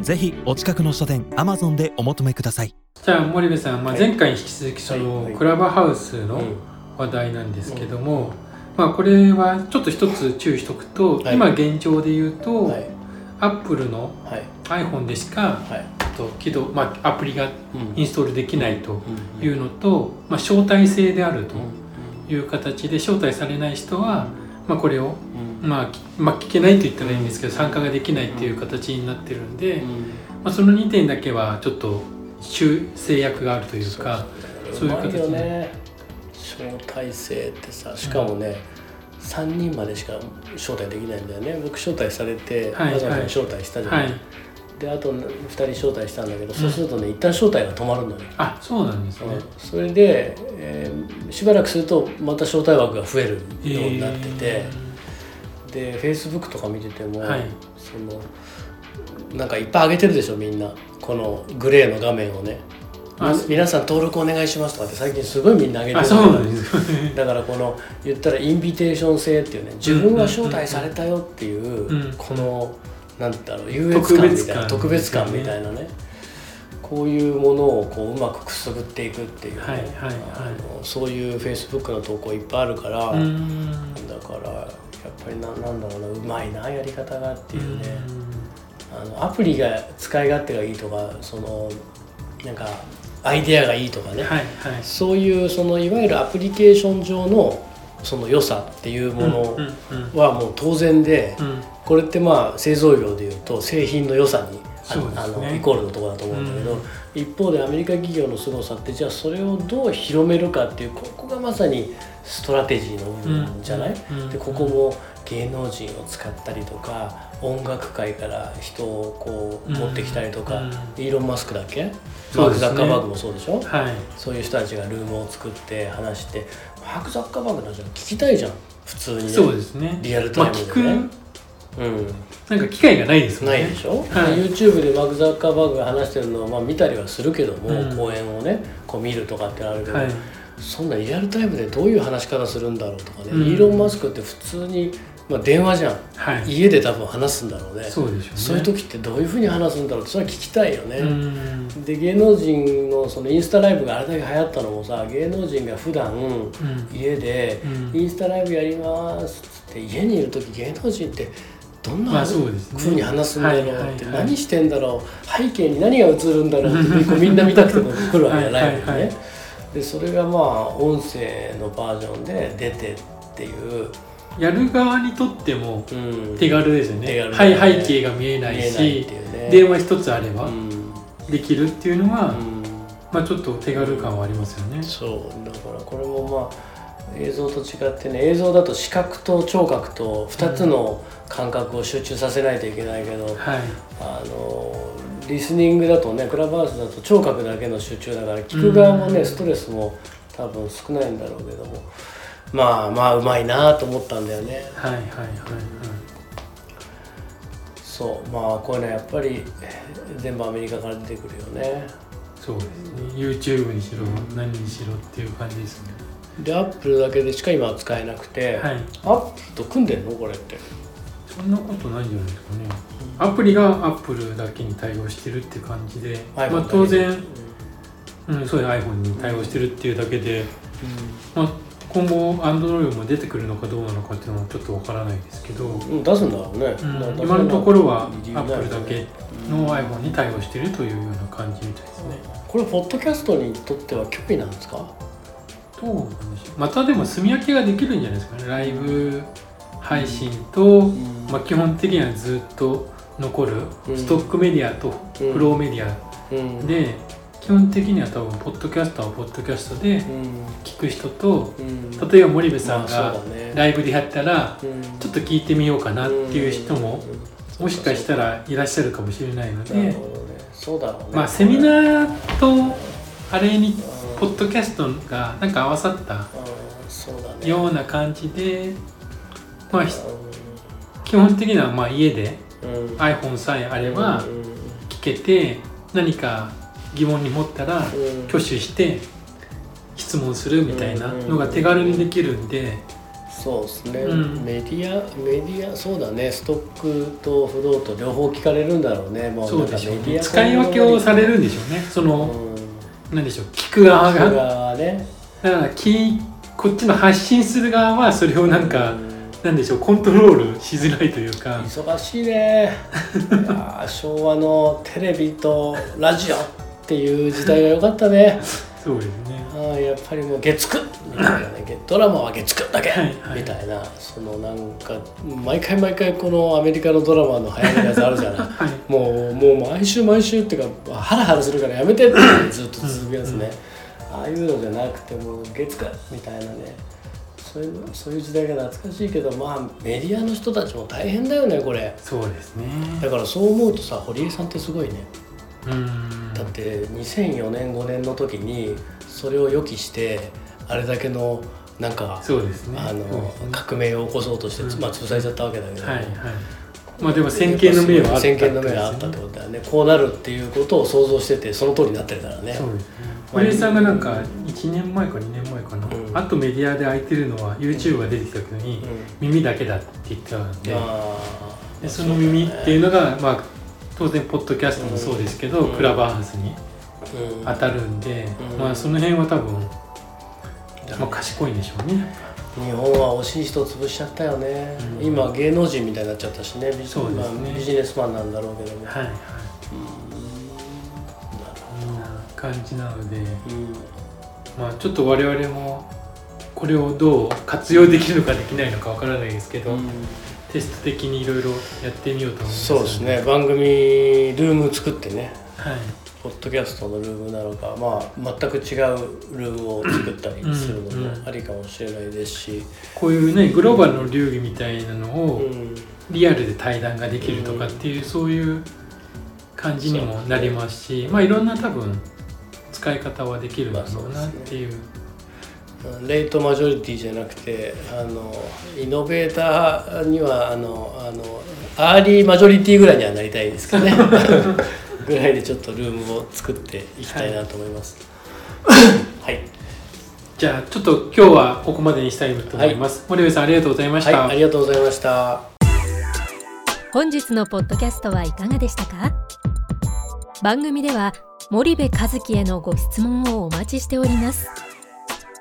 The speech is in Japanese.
ぜひお近くの書店 Amazon でお求めください。じゃあ森部さん、まあ、はい。前回に引き続きそはい。のはい。クラブハウスのうん話題なんですけども、まあこれはちょっと一つ注意しておくと、はい。今現状で言うと、はい、アップルのはい、iPhone でしかはい、と起動、まあ、アプリがうん。インストールできないとうん。いうのと、まあ、招待制であるとうん。いう形で招待されない人は、まあ、これを、うんまあ、きまあ聞けないと言ったらいいんですけど参加ができないっていう形になってるんで、うん。まあ、その2点だけはちょっと修制約があるというかそういう形で、よね。招待制ってさ、しかもね、三人までしか招待できないんだよね。僕招待されて、はいわざわざはい。招待したじゃない。はい。で、あと二人招待したんだけど、そうするとね、一旦招待が止まるのよ。あそうなんですね、うん。それで、えーしばらくするとまた招待枠が増えるようになってて、えでフェイスブックとか見てても、はい。そのなんかいっぱい上げてるでしょみんな。このグレーの画面をね。皆さん登録お願いしますとかって最近すごいみんな上げてる。ーあそうなんですね。だからこの言ったらインビテーション制っていうね自分が招待されたよっていう、うんこのなんだろう優越感みたいな特特別別感感みたいなね。こういうものをこううまくくすぐっていくっていうね、はいはいはい。あのそういうフェイスブックの投稿いっぱいあるから、だからやっぱりななんだろうなうまいなやり方がっていうね、あのアプリが使い勝手がいいとかそのなんかアイデアがいいとかね、はいはい。そういうそのいわゆるアプリケーション上のその良さっていうものはもう当然で、うん。これってまあ製造業でいうと製品の良さにあそうですね。あのイコールのところだと思うんだけど、うん。一方でアメリカ企業の凄さってじゃあそれをどう広めるかっていうここがまさにストラテジーの部分じゃない、うん。うん。でここも芸能人を使ったりとか音楽界から人をこううん持ってきたりとか、うん。イーロン・マスクだっけ、マーク・ザッカーバーグもそうでしょ？はい。そういう人たちがルームを作って話してマーク・ザッカーバーグの話は聞きたいじゃん。普通にね。そうですね。リアルタイムでね、まあなんか機会がないですもんね。ないでしょ、はい。YouTube でマーク・ザッカーバーグが話してるのをまあ見たりはするけども、うん。講演をねこう見るとかってあるけど、はい。そんなリアルタイムでどういう話し方するんだろうとかね、うん。イーロン・マスクって普通に、まあ、電話じゃん。はい。家で多分話すんだろうね。そうでしょうね。そういう時ってどういうふうに話すんだろう？ってそれは聞きたいよね、うん。で芸能人のそのインスタライブがあれだけ流行ったのもさ芸能人が普段うん。家でうん。インスタライブやりますっつって家にいる時芸能人ってどんなまあそうですねふうに話すんだろうって、何してんだろう背景に何が映るんだろうってみんな見たくても来るわけじゃないのね、でそれがまあ音声のバージョンで出てっていう、やる側にとってもうん、手軽ですよね。はいね背景が見えないし電話一つあればうん。できるっていうのは、うん。まあちょっと手軽感はありますよね。そう。だからこれもまあ映像と違ってね映像だと視覚と聴覚と2つの感覚を集中させないといけないけど、はい。あのリスニングだとねクラブハウスだと聴覚だけの集中だから聞く側もね、うん。ストレスも多分少ないんだろうけどもまあまあうまいなと思ったんだよね。はいはいはいそうまあこういうのはやっぱり全部アメリカから出てくるよね。そうですね。YouTube にしろ何にしろっていう感じですねでアップルだけでしか今は使えなくて、はい。アップルと組んでんのこれって。そんなことないんじゃないですかね。アプリがアップルだけに対応してるって感じで、まあ当然、うん、そういう iPhone に対応してるっていうだけで、まあ、今後 Android も出てくるのかどうなのかっていうのはちょっとわからないですけど、うん、うん、出すんだろうね、今のところは理由ないよね Apple だけの iPhone に対応してるというような感じみたいですね。これポッドキャストにとっては脅威なんですか？どうなんでしょう。またでも住み分けができるんじゃないですかね。ライブ配信と、ん。まあ、基本的にはずっと残る。うん。ストックメディアとうん。フローメディアうん。で、基本的には多分ポッドキャストはポッドキャストでうん。聞く人とうん。例えば森部さんまあがライブでやったらうん。ちょっと聞いてみようかなっていう人もうん。もしかしたらいらっしゃるかもしれないので。まあセミナーとあれにポッドキャストがなんか合わさったような感じで、まあ、ひ基本的にはまあ家で iPhone さえあればうん聞けて何か疑問に持ったらうん。挙手して質問するみたいなのが手軽にできるんで。そうですね、うん。メディアメディアそうだね。ストックと不動と両方聞かれるんだろうね。もうそうでしょうなんかメディアね使い分けをされるんでしょうね。そのうん何でしょう聞く側ががね。だから聞こっちの発信する側はそれをなんかうん。なんでしょうコントロールしづらいというか。忙しいね。昭和のテレビとラジオっていう時代が良かったねそうですね。あーやっぱりもう月9みたいなねげドラマは月9だけ、はいはい。みたいな。そのなんか毎回毎回このアメリカのドラマの流行りのやつあるじゃない。はい。もうもう毎週毎週っていうかハラハラするからやめてってずっと続くやつね、ああいうのじゃなくてもう月9みたいなね。そういうのそういう時代が懐かしいけどまあメディアの人たちも大変だよねこれ。そうですね。だからそう思うとさ堀江さんってすごいねだって2004年5年の時にそれを予期してあれだけのなんかそうですね。あの革命を起こそうとして、うん。まあ潰されちゃったわけだけど、はいはい。まあでも先見の明はあった先見の明があったってことだよね。こうなるっていうことを想像しててその通りになってるからね。そうですね。堀江さんがなんか1年前か2年前かな、うん。あとメディアで空いてるのは YouTube が出てきた時に、耳だけだって言ってたんで,、でその耳っていうのが、まあ、当然ポッドキャストもそうですけど、うん。クラブハウスにうん。当たるんで、うん。まあその辺は多分、まあ、賢いんでしょうね。日本は惜しい人潰しちゃったよね、うん。今芸能人みたいになっちゃったしねビジね。まあビジネスマンなんだろうけども、はいはい。うん。な感じなので、まあ、ちょっと我々もこれをどう活用できるのかできないのかわからないですけど、うん。テスト的にいろいろやってみようと思いますそうですね。番組ルーム作ってね。はい。ポッドキャストのルームなのかまあ全く違うルームを作ったりするのうんうんもありかもしれないですし、こういうねグローバルの流儀みたいなのをうん。リアルで対談ができるとかっていう、そういう感じにもなりますしまあいろんな多分使い方はできるだろうなっていう,、レートマジョリティじゃなくてあのイノベーターにはあのあのアーリーマジョリティぐらいにはなりたいですけどね。ぐらいでちょっとルームを作っていきたいなと思います。はい、じゃあちょっと今日はここまでにしたいと思います、森部さんありがとうございました、はい、ありがとうございました。本日のポッドキャストはいかがでしたか？番組では森部和樹へのご質問をお待ちしております